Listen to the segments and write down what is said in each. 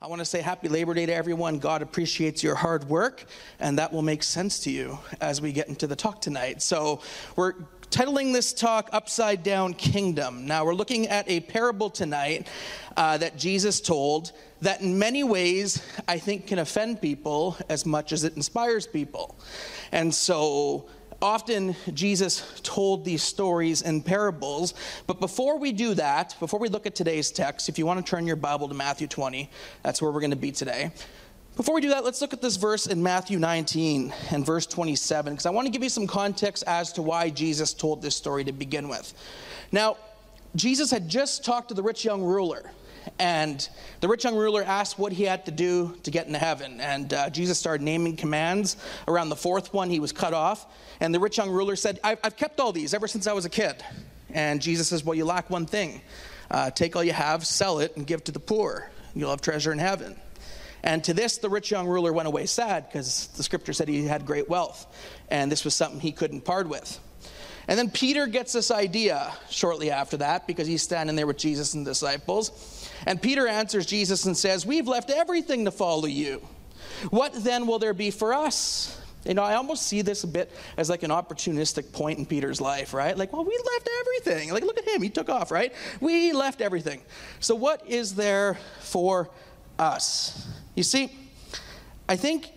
I want to say happy Labor Day to everyone. God appreciates your hard work, and that will make sense to you as we get into the talk tonight. So, we're titling this talk Upside Down Kingdom. Now, we're looking at a parable tonight uh, that Jesus told that, in many ways, I think can offend people as much as it inspires people. And so, often Jesus told these stories in parables. But before we do that, before we look at today's text, if you want to turn your Bible to Matthew 20, that's where we're going to be today. Before we do that, let's look at this verse in Matthew 19 and verse 27, because I want to give you some context as to why Jesus told this story to begin with. Now, Jesus had just talked to the rich young ruler. And the rich young ruler asked what he had to do to get into heaven. And uh, Jesus started naming commands. Around the fourth one, he was cut off. And the rich young ruler said, I've, I've kept all these ever since I was a kid. And Jesus says, Well, you lack one thing. Uh, take all you have, sell it, and give to the poor. You'll have treasure in heaven. And to this, the rich young ruler went away sad because the scripture said he had great wealth. And this was something he couldn't part with. And then Peter gets this idea shortly after that because he's standing there with Jesus and the disciples. And Peter answers Jesus and says, We've left everything to follow you. What then will there be for us? You know, I almost see this a bit as like an opportunistic point in Peter's life, right? Like, well, we left everything. Like, look at him. He took off, right? We left everything. So, what is there for us? You see, I think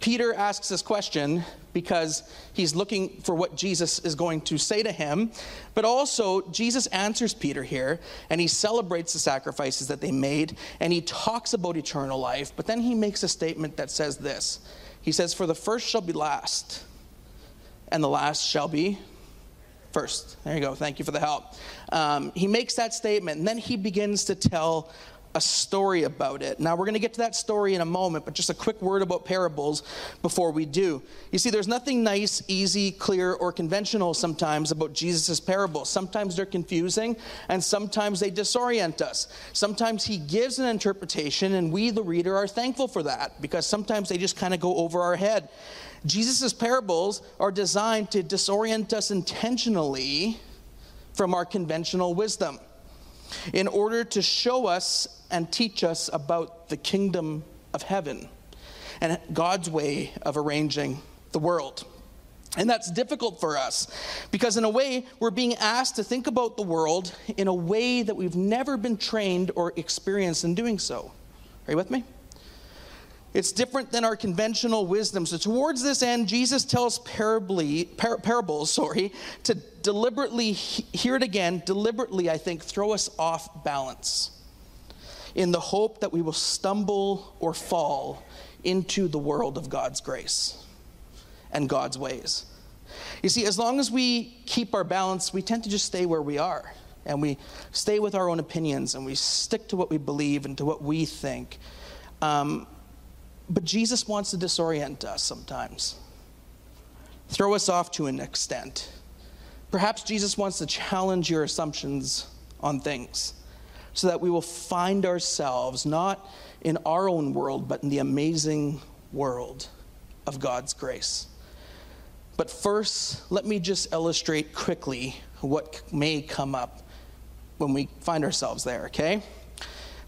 Peter asks this question because he's looking for what Jesus is going to say to him. But also, Jesus answers Peter here, and he celebrates the sacrifices that they made, and he talks about eternal life. But then he makes a statement that says this He says, For the first shall be last, and the last shall be first. There you go. Thank you for the help. Um, he makes that statement, and then he begins to tell a story about it. Now, we're going to get to that story in a moment, but just a quick word about parables before we do. You see, there's nothing nice, easy, clear, or conventional sometimes about Jesus' parables. Sometimes they're confusing, and sometimes they disorient us. Sometimes he gives an interpretation, and we, the reader, are thankful for that because sometimes they just kind of go over our head. Jesus' parables are designed to disorient us intentionally from our conventional wisdom in order to show us and teach us about the kingdom of heaven and God's way of arranging the world. And that's difficult for us because, in a way, we're being asked to think about the world in a way that we've never been trained or experienced in doing so. Are you with me? It's different than our conventional wisdom. So, towards this end, Jesus tells parably, par- parables sorry, to deliberately, hear it again, deliberately, I think, throw us off balance in the hope that we will stumble or fall into the world of God's grace and God's ways. You see, as long as we keep our balance, we tend to just stay where we are and we stay with our own opinions and we stick to what we believe and to what we think. Um, but Jesus wants to disorient us sometimes, throw us off to an extent. Perhaps Jesus wants to challenge your assumptions on things so that we will find ourselves not in our own world, but in the amazing world of God's grace. But first, let me just illustrate quickly what may come up when we find ourselves there, okay?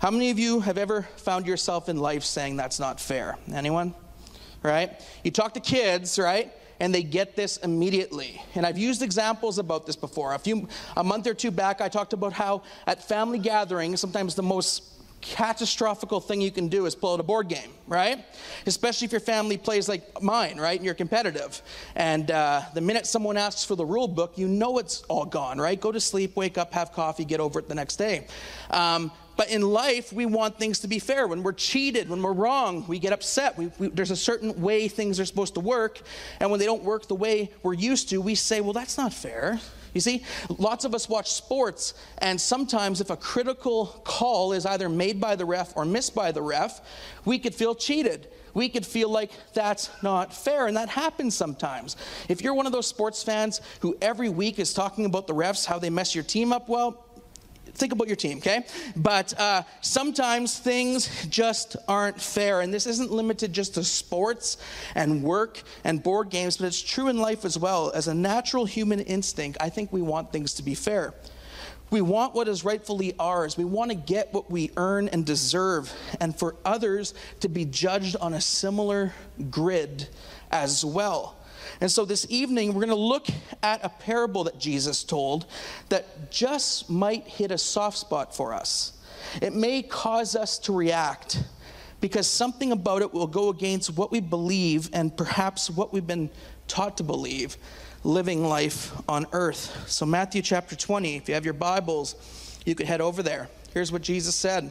How many of you have ever found yourself in life saying that's not fair? Anyone? Right? You talk to kids, right? and they get this immediately. And I've used examples about this before. A few a month or two back I talked about how at family gatherings sometimes the most catastrophic thing you can do is pull out a board game, right? Especially if your family plays like mine, right? And you're competitive. And uh, the minute someone asks for the rule book, you know it's all gone, right? Go to sleep, wake up, have coffee, get over it the next day. Um, but in life, we want things to be fair. When we're cheated, when we're wrong, we get upset. We, we, there's a certain way things are supposed to work. And when they don't work the way we're used to, we say, well, that's not fair. You see, lots of us watch sports, and sometimes if a critical call is either made by the ref or missed by the ref, we could feel cheated. We could feel like that's not fair, and that happens sometimes. If you're one of those sports fans who every week is talking about the refs, how they mess your team up, well, think about your team, okay? But uh, sometimes things just aren't fair. And this isn't limited just to sports and work and board games, but it's true in life as well. As a natural human instinct, I think we want things to be fair. We want what is rightfully ours. We want to get what we earn and deserve, and for others to be judged on a similar grid as well. And so this evening, we're going to look at a parable that Jesus told that just might hit a soft spot for us. It may cause us to react because something about it will go against what we believe and perhaps what we've been taught to believe living life on earth. So, Matthew chapter 20, if you have your Bibles, you could head over there. Here's what Jesus said.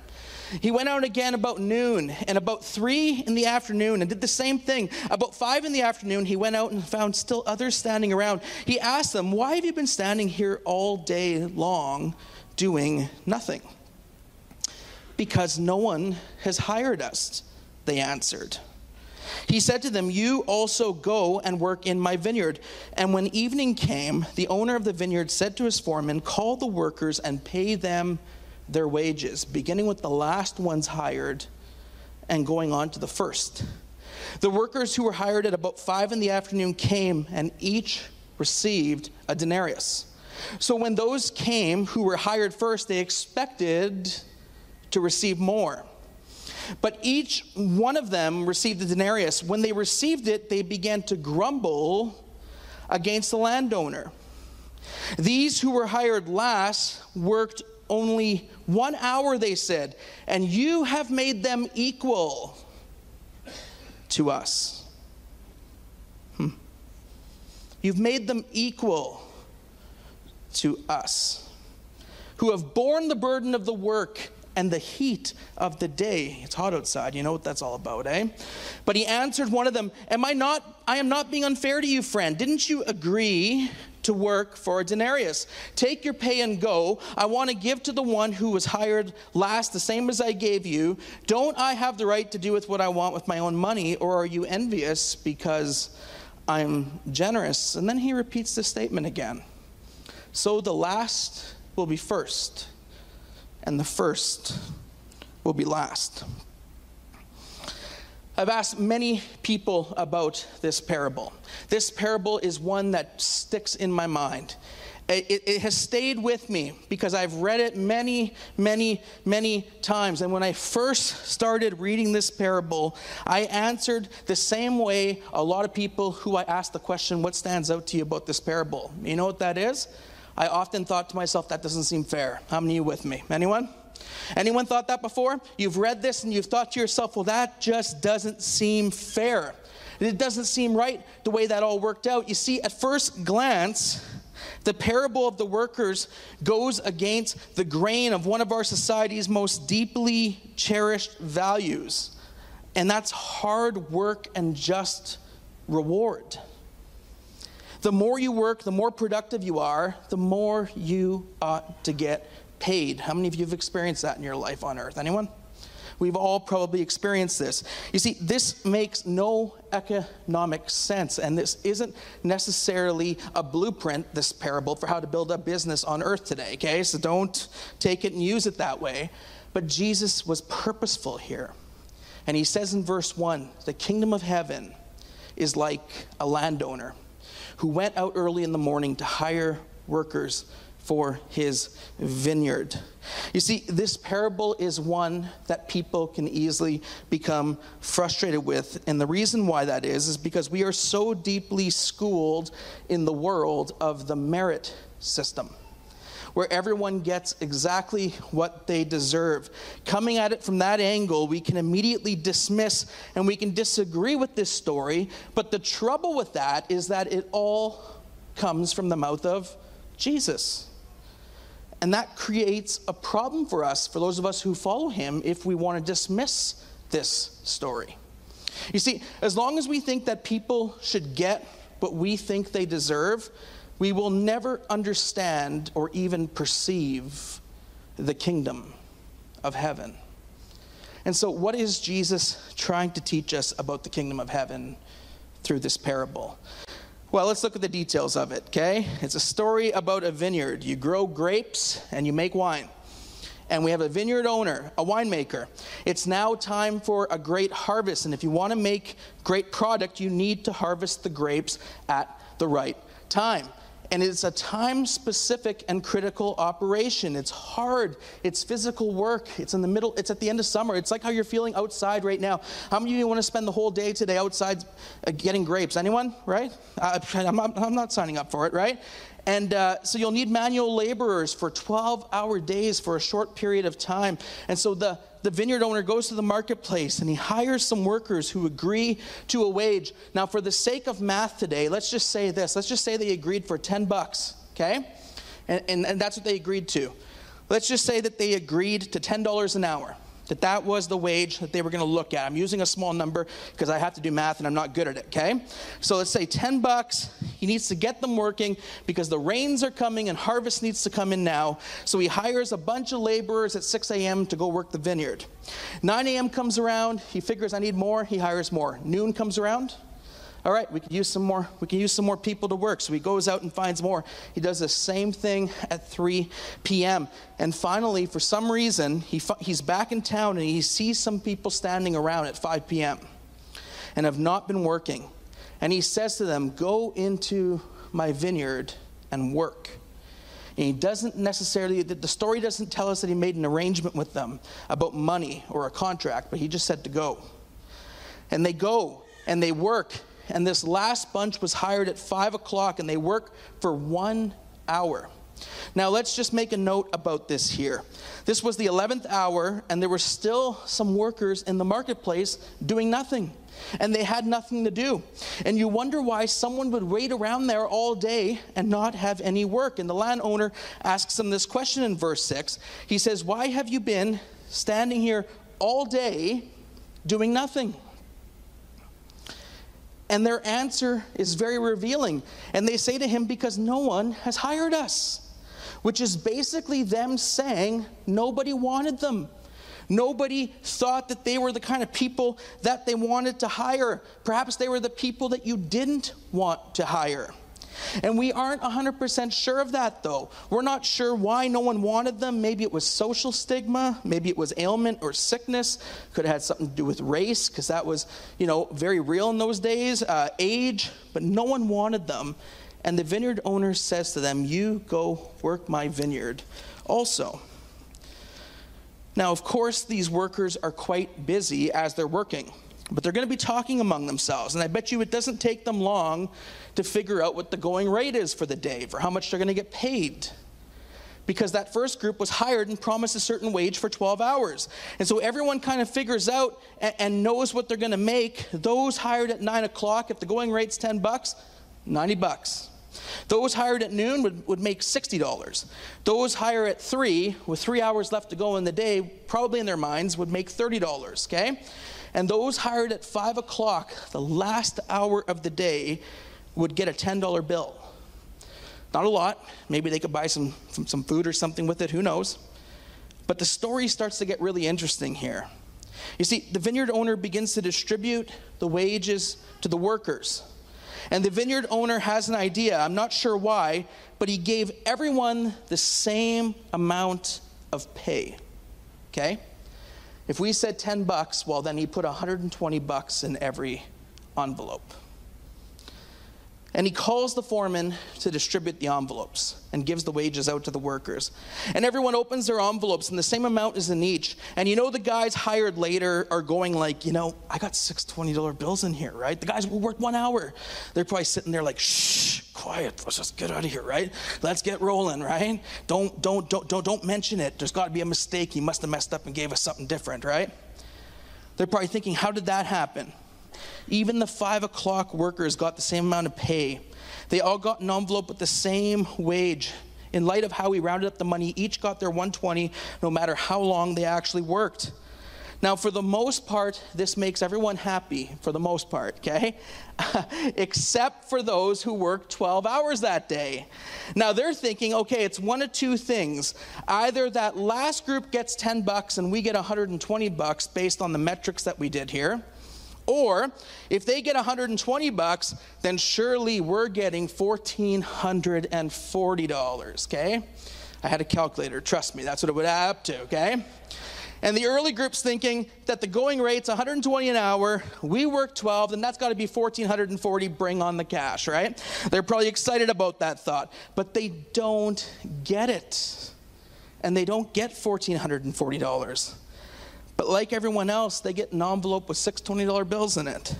He went out again about noon and about three in the afternoon and did the same thing. About five in the afternoon, he went out and found still others standing around. He asked them, Why have you been standing here all day long doing nothing? Because no one has hired us, they answered. He said to them, You also go and work in my vineyard. And when evening came, the owner of the vineyard said to his foreman, Call the workers and pay them their wages, beginning with the last ones hired and going on to the first. The workers who were hired at about five in the afternoon came, and each received a denarius. So when those came who were hired first, they expected to receive more. But each one of them received a denarius. When they received it, they began to grumble against the landowner. These who were hired last worked only one hour, they said, and you have made them equal to us. Hmm. You've made them equal to us, who have borne the burden of the work and the heat of the day. It's hot outside. You know what that's all about, eh? But he answered one of them, Am I not, I am not being unfair to you, friend. Didn't you agree to work for a denarius? Take your pay and go. I want to give to the one who was hired last the same as I gave you. Don't I have the right to do with what I want with my own money, or are you envious because I'm generous? And then he repeats the statement again. So the last will be first and the first will be last. I've asked many people about this parable. This parable is one that sticks in my mind. It, it, has stayed with me because I've read it many, many, many times. And when I first started reading this parable, I answered the same way a lot of people who I asked the question, What stands out to you about this parable? You know what that is? I often thought to myself, that doesn't seem fair. How many of you with me? Anyone? Anyone thought that before? You've read this and you've thought to yourself, well, that just doesn't seem fair. It doesn't seem right the way that all worked out. You see, at first glance, the parable of the workers goes against the grain of one of our society's most deeply cherished values, and that's hard work and just reward. The more you work, the more productive you are, the more you ought to get paid. How many of you have experienced that in your life on earth? Anyone? We've all probably experienced this. You see, this makes no economic sense, and this isn't necessarily a blueprint, this parable, for how to build a business on earth today, okay? So don't take it and use it that way. But Jesus was purposeful here. And he says in verse 1 the kingdom of heaven is like a landowner who went out early in the morning to hire workers for his vineyard. You see, this parable is one that people can easily become frustrated with. And the reason why that is, is because we are so deeply schooled in the world of the merit system where everyone gets exactly what they deserve. Coming at it from that angle, we can immediately dismiss and we can disagree with this story. But the trouble with that is that it all comes from the mouth of Jesus. And that creates a problem for us, for those of us who follow him, if we want to dismiss this story. You see, as long as we think that people should get what we think they deserve, we will never understand or even perceive the kingdom of heaven. And so, what is Jesus trying to teach us about the kingdom of heaven through this parable? Well, let's look at the details of it, okay? It's a story about a vineyard. You grow grapes and you make wine. And we have a vineyard owner, a winemaker. It's now time for a great harvest. And if you want to make great product, you need to harvest the grapes at the right time and it's a time specific and critical operation. It's hard, it's physical work, it's in the middle, it's at the end of summer. It's like how you're feeling outside right now. How many of you want to spend the whole day today outside uh, getting grapes? Anyone, right? Uh, I'm, not, I'm not signing up for it, right? And uh, so you'll need manual laborers for 12 hour days for a short period of time. And so the, the vineyard owner goes to the marketplace and he hires some workers who agree to a wage. Now, for the sake of math today, let's just say this. Let's just say they agreed for 10 bucks, okay? And, and, and that's what they agreed to. Let's just say that they agreed to $10 an hour that that was the wage that they were going to look at. I'm using a small number because I have to do math and I'm not good at it, okay? So let's say 10 bucks. He needs to get them working because the rains are coming and harvest needs to come in now. So he hires a bunch of laborers at 6 a.m. to go work the vineyard. 9 a.m. comes around. He figures I need more. He hires more. Noon comes around all right, we could use some more, we can use some more people to work. So he goes out and finds more. He does the same thing at 3 p.m. And finally, for some reason, he, he's back in town and he sees some people standing around at 5 p.m. and have not been working. And he says to them, Go into my vineyard and work. And he doesn't necessarily, the story doesn't tell us that he made an arrangement with them about money or a contract, but he just said to go. And they go and they work and this last bunch was hired at 5 o'clock, and they work for one hour. Now, let's just make a note about this here. This was the 11th hour, and there were still some workers in the marketplace doing nothing, and they had nothing to do. And you wonder why someone would wait around there all day and not have any work. And the landowner asks them this question in verse 6. He says, Why have you been standing here all day doing nothing? And their answer is very revealing. And they say to him, Because no one has hired us. Which is basically them saying nobody wanted them. Nobody thought that they were the kind of people that they wanted to hire. Perhaps they were the people that you didn't want to hire. And we aren't 100% sure of that, though. We're not sure why no one wanted them. Maybe it was social stigma. Maybe it was ailment or sickness. Could have had something to do with race, because that was, you know, very real in those days. Uh, age, but no one wanted them. And the vineyard owner says to them, You go work my vineyard also. Now, of course, these workers are quite busy as they're working. But they're going to be talking among themselves. And I bet you it doesn't take them long to figure out what the going rate is for the day, for how much they're going to get paid. Because that first group was hired and promised a certain wage for 12 hours. And so everyone kind of figures out and, and knows what they're going to make. Those hired at 9 o'clock, if the going rate's 10 bucks, 90 bucks. Those hired at noon would, would make $60. Those hired at 3, with three hours left to go in the day, probably in their minds, would make $30, okay? And those hired at 5 o'clock, the last hour of the day, would get a $10 bill. Not a lot. Maybe they could buy some, some, some food or something with it, who knows? But the story starts to get really interesting here. You see, the vineyard owner begins to distribute the wages to the workers. And the vineyard owner has an idea. I'm not sure why, but he gave everyone the same amount of pay. Okay? If we said 10 bucks, well, then he put 120 bucks in every envelope. And he calls the foreman to distribute the envelopes and gives the wages out to the workers. And everyone opens their envelopes, and the same amount is in each. And you know, the guys hired later are going, like, you know, I got six $20 bills in here, right? The guys will work one hour. They're probably sitting there, like, shh, quiet, let's just get out of here, right? Let's get rolling, right? Don't, don't, don't, don't, don't mention it. There's got to be a mistake. He must have messed up and gave us something different, right? They're probably thinking, how did that happen? Even the five o'clock workers got the same amount of pay. They all got an envelope with the same wage. In light of how we rounded up the money, each got their 120 no matter how long they actually worked. Now, for the most part, this makes everyone happy, for the most part, okay? Except for those who worked 12 hours that day. Now, they're thinking, okay, it's one of two things. Either that last group gets 10 bucks and we get 120 bucks based on the metrics that we did here. Or if they get 120 bucks, then surely we're getting $1,440, okay? I had a calculator, trust me, that's what it would add up to, okay? And the early group's thinking that the going rate's 120 an hour, we work 12, and that's got to be 1440, bring on the cash, right? They're probably excited about that thought, but they don't get it. And they don't get $1,440. But like everyone else, they get an envelope with six $20 bills in it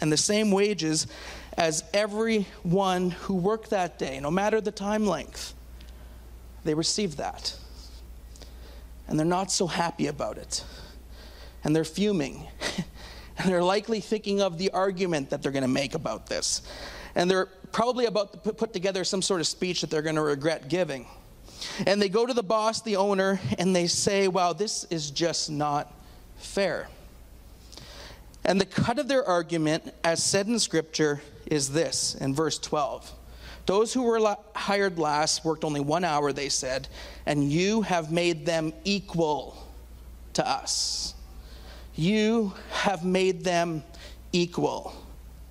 and the same wages as everyone who worked that day, no matter the time length. They receive that and they're not so happy about it. And they're fuming. and they're likely thinking of the argument that they're going to make about this. And they're probably about to put together some sort of speech that they're going to regret giving. And they go to the boss, the owner, and they say, Wow, this is just not fair. And the cut of their argument, as said in Scripture, is this in verse 12. Those who were hired last worked only one hour, they said, and you have made them equal to us. You have made them equal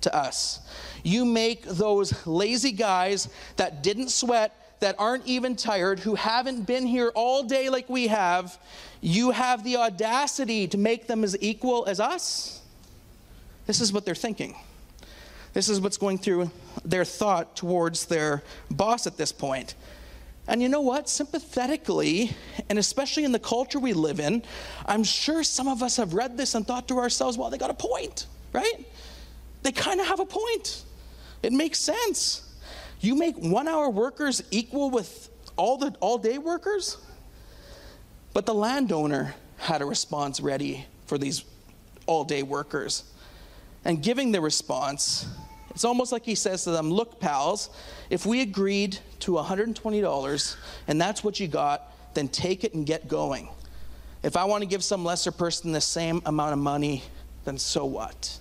to us. You make those lazy guys that didn't sweat, that aren't even tired, who haven't been here all day like we have, you have the audacity to make them as equal as us? This is what they're thinking. This is what's going through their thought towards their boss at this point. And you know what? Sympathetically, and especially in the culture we live in, I'm sure some of us have read this and thought to ourselves, well, they got a point, right? They kind of have a point. It makes sense. You make one hour workers equal with all the all day workers? But the landowner had a response ready for these all day workers. And giving the response, it's almost like he says to them, Look, pals, if we agreed to $120 and that's what you got, then take it and get going. If I want to give some lesser person the same amount of money, then so what?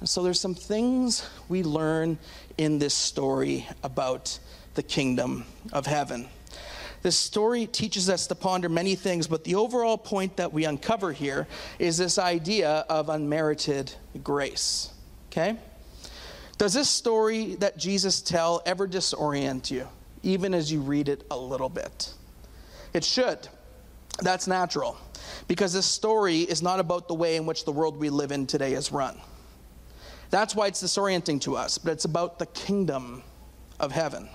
And so there's some things we learn in this story about the kingdom of heaven. This story teaches us to ponder many things, but the overall point that we uncover here is this idea of unmerited grace. Okay? Does this story that Jesus tell ever disorient you, even as you read it a little bit? It should. That's natural. Because this story is not about the way in which the world we live in today is run. That's why it's disorienting to us, but it's about the kingdom of heaven.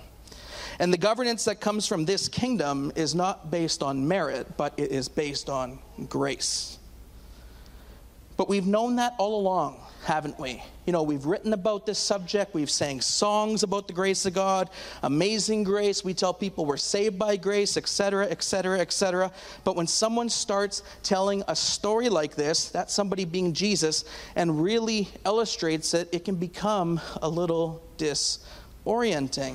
And the governance that comes from this kingdom is not based on merit, but it is based on grace. But we've known that all along haven't we? You know, we've written about this subject, we've sang songs about the grace of God, amazing grace. We tell people we're saved by grace, etc., etc., etc. But when someone starts telling a story like this, that's somebody being Jesus, and really illustrates it, it can become a little disorienting.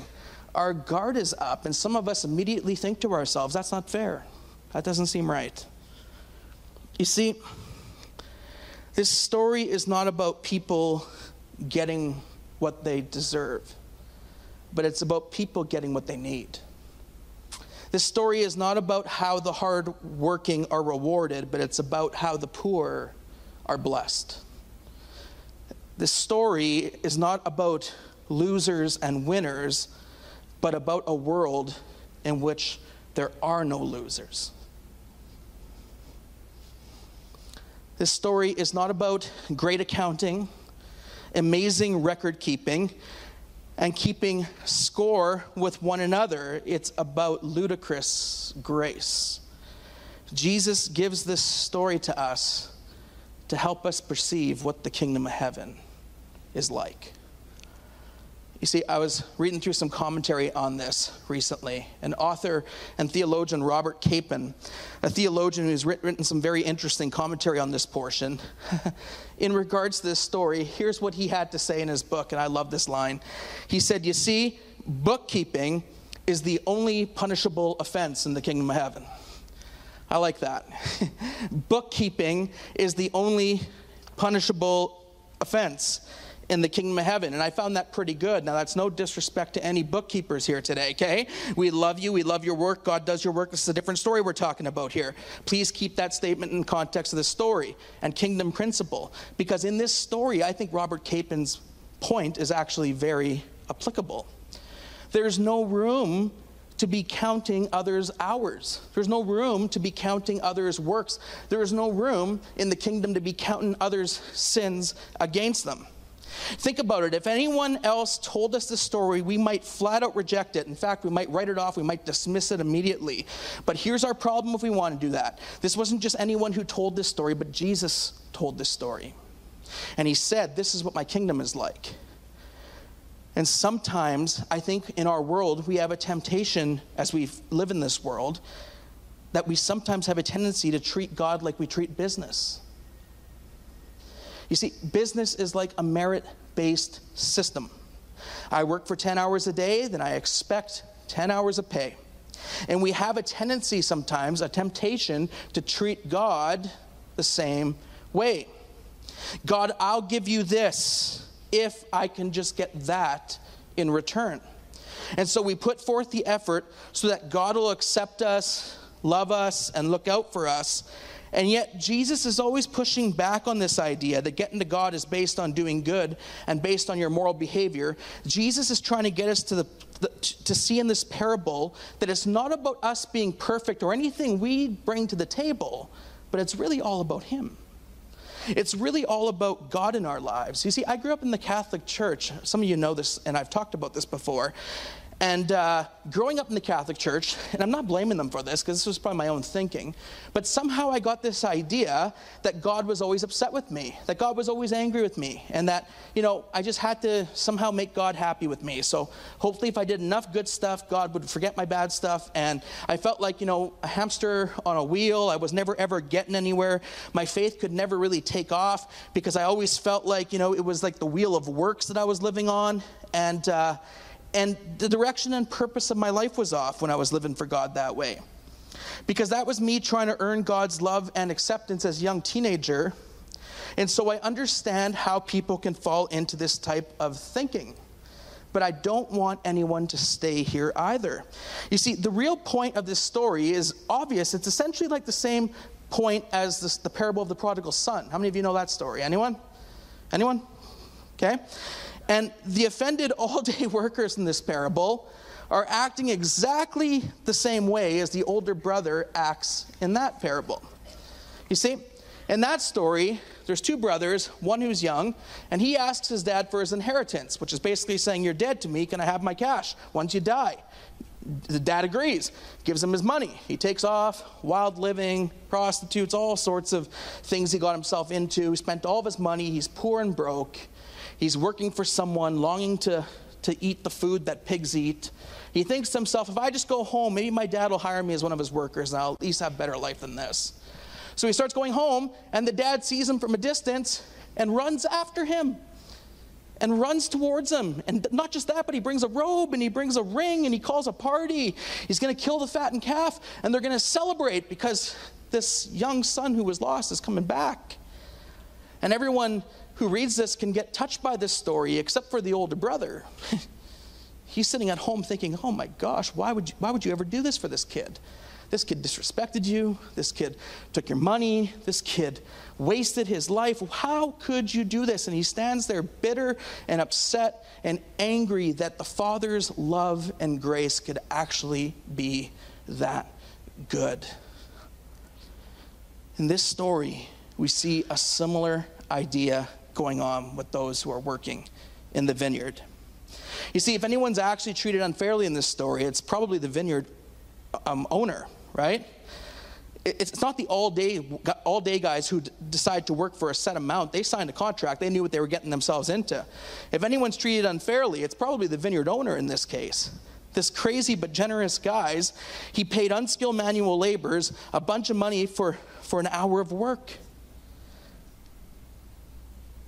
Our guard is up, and some of us immediately think to ourselves, that's not fair. That doesn't seem right. You see, this story is not about people getting what they deserve, but it's about people getting what they need. This story is not about how the hardworking are rewarded, but it's about how the poor are blessed. This story is not about losers and winners, but about a world in which there are no losers. This story is not about great accounting, amazing record keeping, and keeping score with one another. It's about ludicrous grace. Jesus gives this story to us to help us perceive what the kingdom of heaven is like. You see, I was reading through some commentary on this recently. An author and theologian, Robert Capon, a theologian who's written some very interesting commentary on this portion. in regards to this story, here's what he had to say in his book, and I love this line. He said, You see, bookkeeping is the only punishable offense in the kingdom of heaven. I like that. Bookkeeping is the only punishable offense in the kingdom of heaven. And I found that pretty good. Now, that's no disrespect to any bookkeepers here today, okay? We love you. We love your work. God does your work. This is a different story we're talking about here. Please keep that statement in context of the story and kingdom principle. Because in this story, I think Robert Capon's point is actually very applicable. There's no room to be counting others' hours. There's no room to be counting others' works. There is no room in the kingdom to be counting others' sins against them. Think about it. If anyone else told us the story, we might flat out reject it. In fact, we might write it off, we might dismiss it immediately. But here's our problem if we want to do that. This wasn't just anyone who told this story, but Jesus told this story. And he said, This is what my kingdom is like. And sometimes, I think in our world, we have a temptation as we live in this world that we sometimes have a tendency to treat God like we treat business. You see, business is like a merit based system. I work for 10 hours a day, then I expect 10 hours of pay. And we have a tendency sometimes, a temptation, to treat God the same way. God, I'll give you this if I can just get that in return. And so we put forth the effort so that God will accept us, love us, and look out for us. And yet, Jesus is always pushing back on this idea that getting to God is based on doing good and based on your moral behavior. Jesus is trying to get us to, the, to see in this parable that it's not about us being perfect or anything we bring to the table, but it's really all about Him. It's really all about God in our lives. You see, I grew up in the Catholic Church. Some of you know this, and I've talked about this before. And uh, growing up in the Catholic Church, and I'm not blaming them for this because this was probably my own thinking, but somehow I got this idea that God was always upset with me, that God was always angry with me, and that, you know, I just had to somehow make God happy with me. So hopefully, if I did enough good stuff, God would forget my bad stuff. And I felt like, you know, a hamster on a wheel. I was never ever getting anywhere. My faith could never really take off because I always felt like, you know, it was like the wheel of works that I was living on. And, uh, and the direction and purpose of my life was off when I was living for God that way. Because that was me trying to earn God's love and acceptance as a young teenager. And so I understand how people can fall into this type of thinking. But I don't want anyone to stay here either. You see, the real point of this story is obvious. It's essentially like the same point as this, the parable of the prodigal son. How many of you know that story? Anyone? Anyone? Okay. And the offended all day workers in this parable are acting exactly the same way as the older brother acts in that parable. You see, in that story, there's two brothers, one who's young, and he asks his dad for his inheritance, which is basically saying, You're dead to me, can I have my cash once you die? The dad agrees, gives him his money. He takes off, wild living, prostitutes, all sorts of things he got himself into. He spent all of his money, he's poor and broke. He's working for someone, longing to, to eat the food that pigs eat. He thinks to himself, if I just go home, maybe my dad will hire me as one of his workers and I'll at least have a better life than this. So he starts going home, and the dad sees him from a distance and runs after him and runs towards him. And not just that, but he brings a robe and he brings a ring and he calls a party. He's going to kill the fattened calf and they're going to celebrate because this young son who was lost is coming back. And everyone who reads this can get touched by this story, except for the older brother. He's sitting at home thinking, oh my gosh, why would, you, why would you ever do this for this kid? This kid disrespected you. This kid took your money. This kid wasted his life. How could you do this? And he stands there bitter and upset and angry that the Father's love and grace could actually be that good. In this story, we see a similar idea going on with those who are working in the vineyard. You see, if anyone's actually treated unfairly in this story, it's probably the vineyard um, owner, right? It's not the all day, all day guys who d- decide to work for a set amount. They signed a contract, they knew what they were getting themselves into. If anyone's treated unfairly, it's probably the vineyard owner in this case. This crazy but generous guys, he paid unskilled manual laborers a bunch of money for, for an hour of work.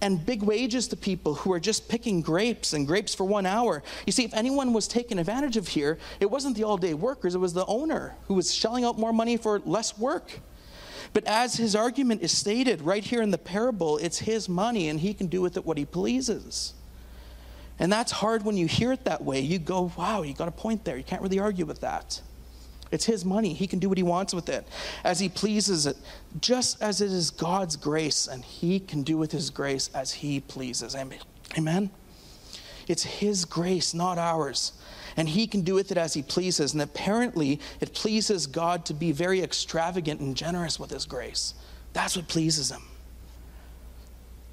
And big wages to people who are just picking grapes and grapes for one hour. You see, if anyone was taken advantage of here, it wasn't the all day workers, it was the owner who was shelling out more money for less work. But as his argument is stated right here in the parable, it's his money and he can do with it what he pleases. And that's hard when you hear it that way. You go, wow, you got a point there. You can't really argue with that. It's his money. He can do what he wants with it as he pleases it, just as it is God's grace, and he can do with his grace as he pleases. Amen? It's his grace, not ours. And he can do with it as he pleases. And apparently, it pleases God to be very extravagant and generous with his grace. That's what pleases him.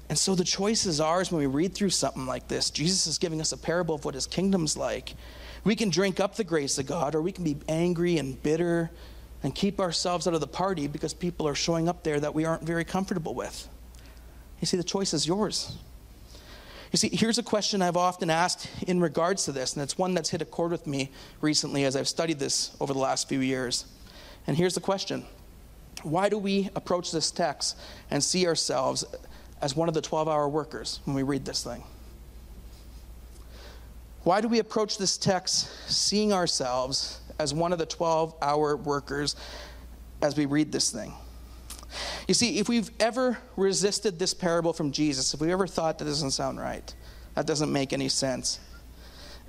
And so the choice is ours when we read through something like this. Jesus is giving us a parable of what his kingdom's like. We can drink up the grace of God, or we can be angry and bitter and keep ourselves out of the party because people are showing up there that we aren't very comfortable with. You see, the choice is yours. You see, here's a question I've often asked in regards to this, and it's one that's hit a chord with me recently as I've studied this over the last few years. And here's the question Why do we approach this text and see ourselves as one of the 12 hour workers when we read this thing? Why do we approach this text seeing ourselves as one of the 12 hour workers as we read this thing? You see, if we've ever resisted this parable from Jesus, if we ever thought that doesn't sound right, that doesn't make any sense.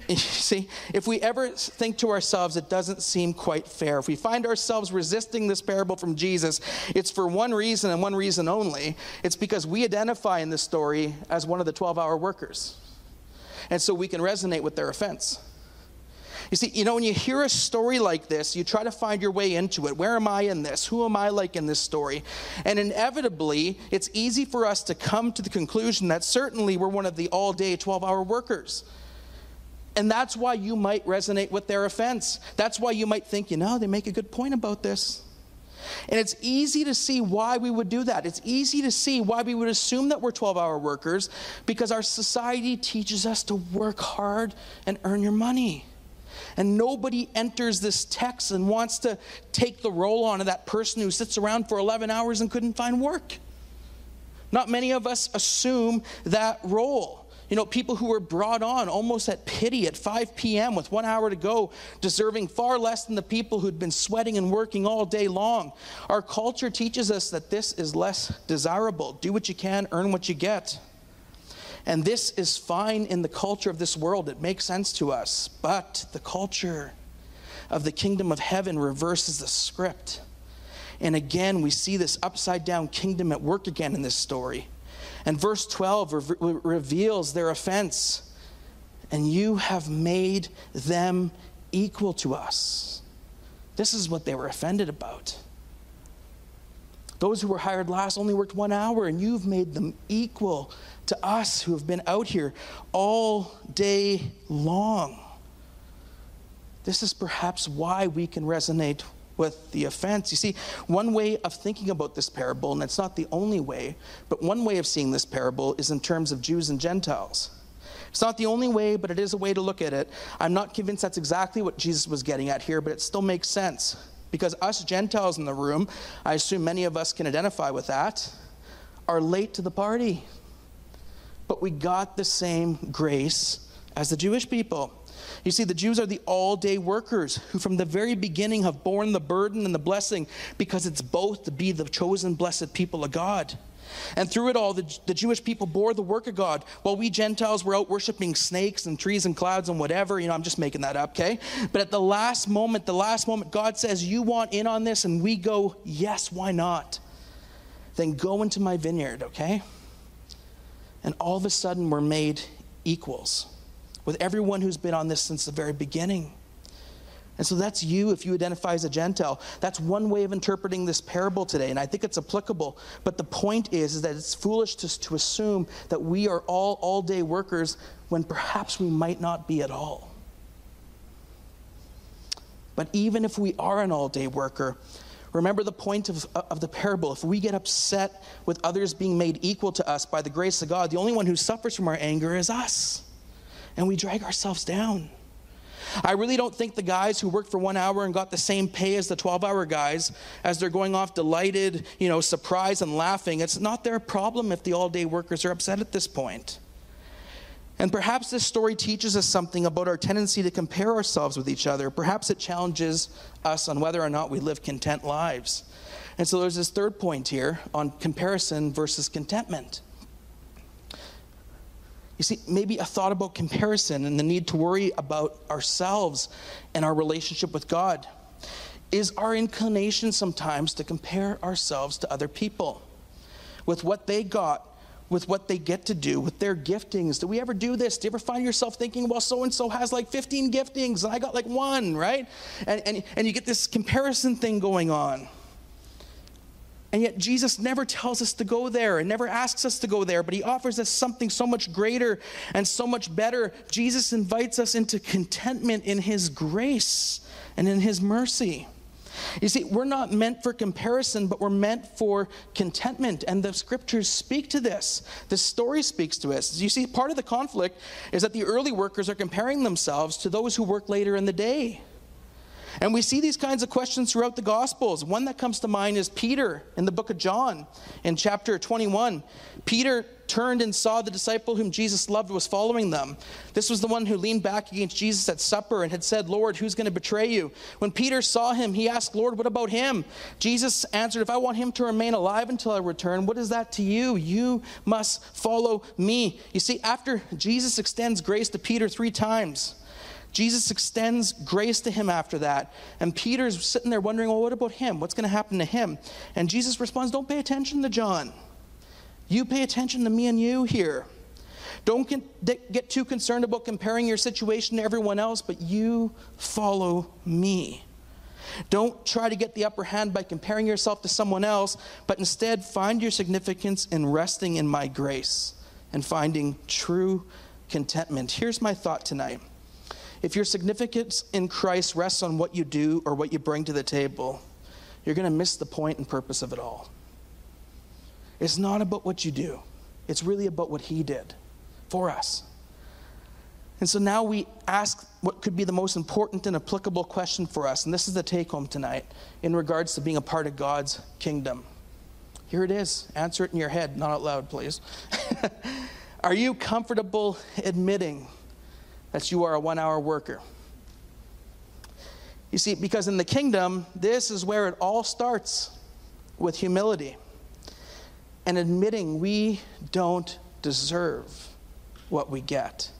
You see, if we ever think to ourselves it doesn't seem quite fair, if we find ourselves resisting this parable from Jesus, it's for one reason and one reason only. It's because we identify in this story as one of the 12 hour workers and so we can resonate with their offense. You see, you know, when you hear a story like this, you try to find your way into it. Where am I in this? Who am I like in this story? And inevitably, it's easy for us to come to the conclusion that certainly we're one of the all day 12 hour workers. And that's why you might resonate with their offense. That's why you might think, you know, they make a good point about this. And it's easy to see why we would do that. It's easy to see why we would assume that we're 12 hour workers because our society teaches us to work hard and earn your money. And nobody enters this text and wants to take the role on of that person who sits around for 11 hours and couldn't find work. Not many of us assume that role. You know, people who were brought on almost at pity at 5 p.m. with one hour to go, deserving far less than the people who'd been sweating and working all day long. Our culture teaches us that this is less desirable. Do what you can, earn what you get. And this is fine in the culture of this world. It makes sense to us. But the culture of the kingdom of heaven reverses the script. And again, we see this upside down kingdom at work again in this story. And verse 12 re- reveals their offense. And you have made them equal to us. This is what they were offended about. Those who were hired last only worked one hour, and you've made them equal to us who have been out here all day long. This is perhaps why we can resonate with the offense. You see, one way of thinking about this parable, and it's not the only way, but one way of seeing this parable is in terms of Jews and Gentiles. It's not the only way, but it is a way to look at it. I'm not convinced that's exactly what Jesus was getting at here, but it still makes sense. Because us Gentiles in the room, I assume many of us can identify with that, are late to the party. But we got the same grace as the Jewish people. You see, the Jews are the all day workers who, from the very beginning, have borne the burden and the blessing because it's both to be the chosen, blessed people of God. And through it all, the, the, Jewish people bore the work of God, while we Gentiles were out worshiping snakes and trees and clouds and whatever. You know, I'm just making that up, okay? But at the last moment, the last moment, God says, You want in on this? And we go, Yes, why not? Then go into my vineyard, okay? And all of a sudden, we're made equals with everyone who's been on this since the very beginning. And so that's you if you identify as a Gentile. That's one way of interpreting this parable today, and I think it's applicable. But the point is, is that it's foolish to, to assume that we are all all day workers when perhaps we might not be at all. But even if we are an all day worker, remember the point of, of the parable. If we get upset with others being made equal to us by the grace of God, the only one who suffers from our anger is us and we drag ourselves down. I really don't think the guys who worked for one hour and got the same pay as the 12 hour guys, as they're going off delighted, you know, surprised and laughing, it's not their problem if the all day workers are upset at this point. And perhaps this story teaches us something about our tendency to compare ourselves with each other. Perhaps it challenges us on whether or not we live content lives. And so there's this third point here on comparison versus contentment. You see, maybe a thought about comparison and the need to worry about ourselves and our relationship with God is our inclination sometimes to compare ourselves to other people with what they got with what they get to do, with their giftings. Do we ever do this? Do you ever find yourself thinking, well, so and so has like 15 giftings and I got like one, right? And, and, and you get this comparison thing going on. And yet, Jesus never tells us to go there and never asks us to go there, but he offers us something so much greater and so much better. Jesus invites us into contentment in his grace and in his mercy. You see, we're not meant for comparison, but we're meant for contentment. And the scriptures speak to this. The story speaks to us. You see, part of the conflict is that the early workers are comparing themselves to those who work later in the day. And we see these kinds of questions throughout the Gospels. One that comes to mind is Peter in the book of John in chapter 21. Peter turned and saw the disciple whom Jesus loved was following them. This was the one who leaned back against Jesus at supper and had said, Lord, who's going to betray you? When Peter saw him, he asked, Lord, what about him? Jesus answered, If I want him to remain alive until I return, what is that to you? You must follow me. You see, after Jesus extends grace to Peter three times, Jesus extends grace to him after that. And Peter's sitting there wondering, well, what about him? What's going to happen to him? And Jesus responds, don't pay attention to John. You pay attention to me and you here. Don't get, too concerned about comparing your situation to everyone else, but you follow me. Don't try to get the upper hand by comparing yourself to someone else, but instead find your significance in resting in my grace and finding true contentment. Here's my thought tonight if your significance in Christ rests on what you do or what you bring to the table, you're going to miss the point and purpose of it all. It's not about what you do, it's really about what He did for us. And so now we ask what could be the most important and applicable question for us. And this is the take home tonight in regards to being a part of God's kingdom. Here it is. Answer it in your head, not out loud, please. Are you comfortable admitting that you are a one hour worker. You see, because in the kingdom, this is where it all starts with humility and admitting we don't deserve what we get.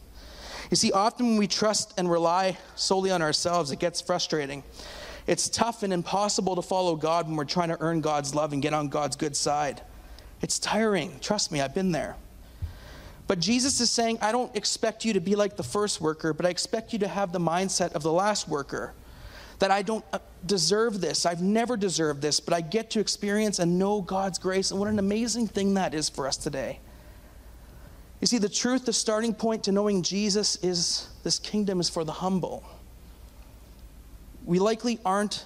You see, often when we trust and rely solely on ourselves, it gets frustrating. It's tough and impossible to follow God when we're trying to earn God's love and get on God's good side. It's tiring. Trust me, I've been there. But Jesus is saying, I don't expect you to be like the first worker, but I expect you to have the mindset of the last worker. That I don't uh, deserve this. I've never deserved this, but I get to experience and know God's grace. And what an amazing thing that is for us today. You see, the truth, the starting point to knowing Jesus is this kingdom is for the humble. We likely aren't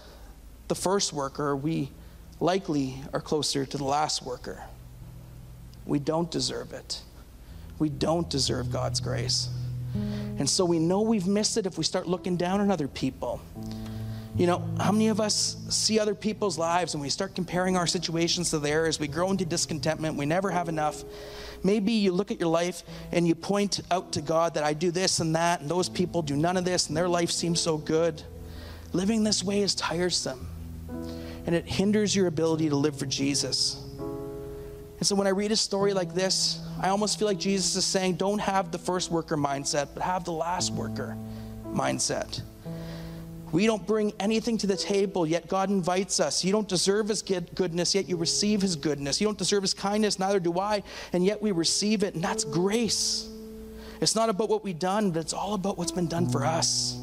the first worker, we likely are closer to the last worker. We don't deserve it we don't deserve God's grace. And so we know we've missed it if we start looking down on other people. You know, how many of us see other people's lives and we start comparing our situations to theirs? We grow into discontentment. We never have enough. Maybe you look at your life and you point out to God that I do this and that, and those people do none of this, and their life seems so good. Living this way is tiresome, and it hinders your ability to live for Jesus. And so when I read a story like this, I almost feel like Jesus is saying, don't have the first worker mindset, but have the last worker mindset. We don't bring anything to the table, yet God invites us. You don't deserve His goodness, yet you receive His goodness. You don't deserve His kindness, neither do I, and yet we receive it, and that's grace. It's not about what we've done, but it's all about what's been done for us.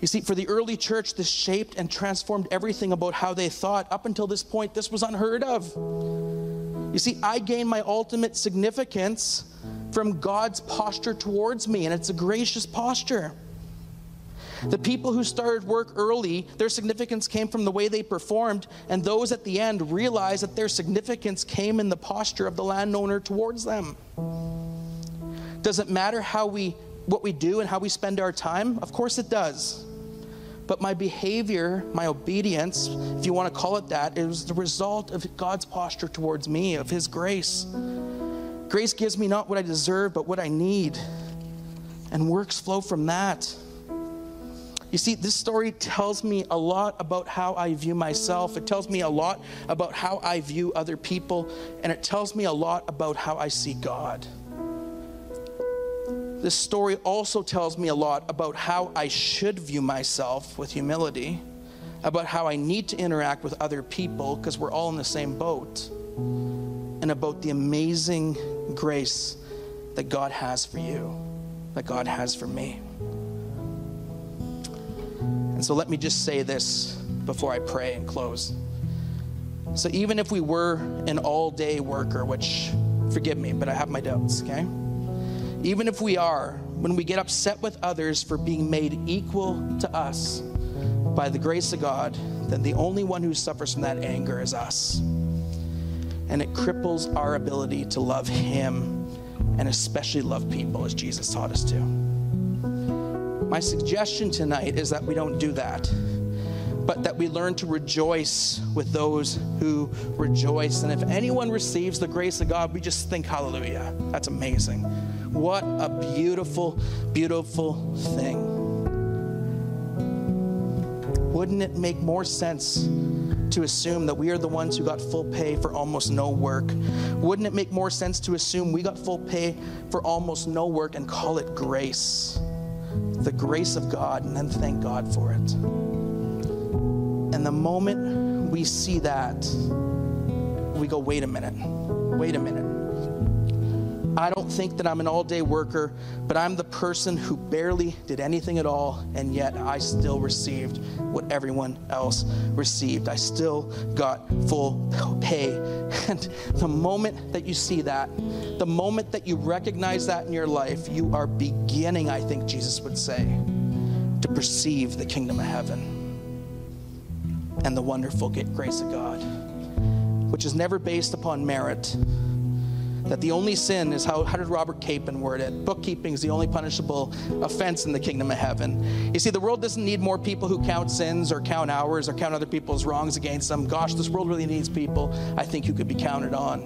You see, for the early church, this shaped and transformed everything about how they thought. Up until this point, this was unheard of. You see, I gain my ultimate significance from God's posture towards me, and it's a gracious posture. The people who started work early, their significance came from the way they performed, and those at the end realized that their significance came in the posture of the landowner towards them. Does it matter how we what we do and how we spend our time? Of course it does. But my behavior, my obedience, if you want to call it that, is the result of God's posture towards me, of His grace. Grace gives me not what I deserve, but what I need. And works flow from that. You see, this story tells me a lot about how I view myself. It tells me a lot about how I view other people. And it tells me a lot about how I see God. This story also tells me a lot about how I should view myself with humility, about how I need to interact with other people because we're all in the same boat, and about the amazing grace that God has for you, that God has for me. And so let me just say this before I pray and close. So, even if we were an all day worker, which forgive me, but I have my doubts, okay? Even if we are, when we get upset with others for being made equal to us by the grace of God, then the only one who suffers from that anger is us. And it cripples our ability to love Him and especially love people as Jesus taught us to. My suggestion tonight is that we don't do that, but that we learn to rejoice with those who rejoice. And if anyone receives the grace of God, we just think, hallelujah. That's amazing. What a beautiful, beautiful thing. Wouldn't it make more sense to assume that we are the ones who got full pay for almost no work? Wouldn't it make more sense to assume we got full pay for almost no work and call it grace? the grace of God and then thank God for it. And the moment we see that, we go, wait a minute, wait a minute. I don't think that I'm an all day worker, but I'm the person who barely did anything at all, and yet I still received what everyone else received. I still got full pay. And the moment that you see that, the moment that you recognize that in your life, you are beginning, I think Jesus would say, to perceive the kingdom of heaven and the wonderful grace of God, which is never based upon merit that the only sin is how, how did Robert Capon word it? Bookkeeping is the only punishable offense in the kingdom of heaven. You see, the world doesn't need more people who count sins or count hours or count other people's wrongs against them. Gosh, this world really needs people, I think, who could be counted on.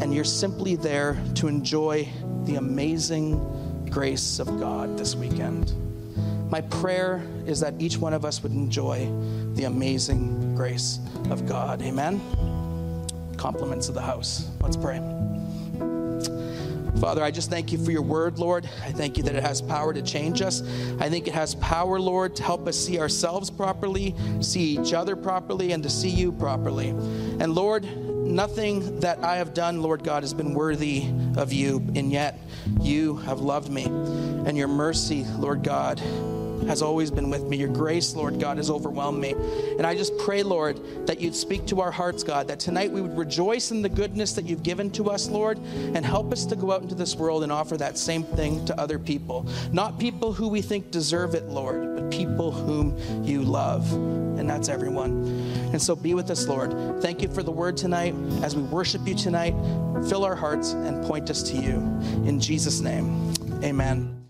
And you're simply there to enjoy the amazing grace of God this weekend. My prayer is that each one of us would enjoy the amazing grace of God. Amen compliments of the house. Let's pray. Father, I just thank you for your word, Lord. I thank you that it has power to change us. I think it has power, Lord, to help us see ourselves properly, see each other properly, and to see you properly. And Lord, nothing that I have done, Lord God, has been worthy of you, and yet you have loved me. And your mercy, Lord God, has always been with me. Your grace, Lord God, has overwhelmed me. And I just pray, Lord, that you'd speak to our hearts, God, that tonight we would rejoice in the goodness that you've given to us, Lord, and help us to go out into this world and offer that same thing to other people. Not people who we think deserve it, Lord, but people whom you love. And that's everyone. And so be with us, Lord. Thank you for the word tonight. As we worship you tonight, fill our hearts and point us to you. In Jesus' name, amen.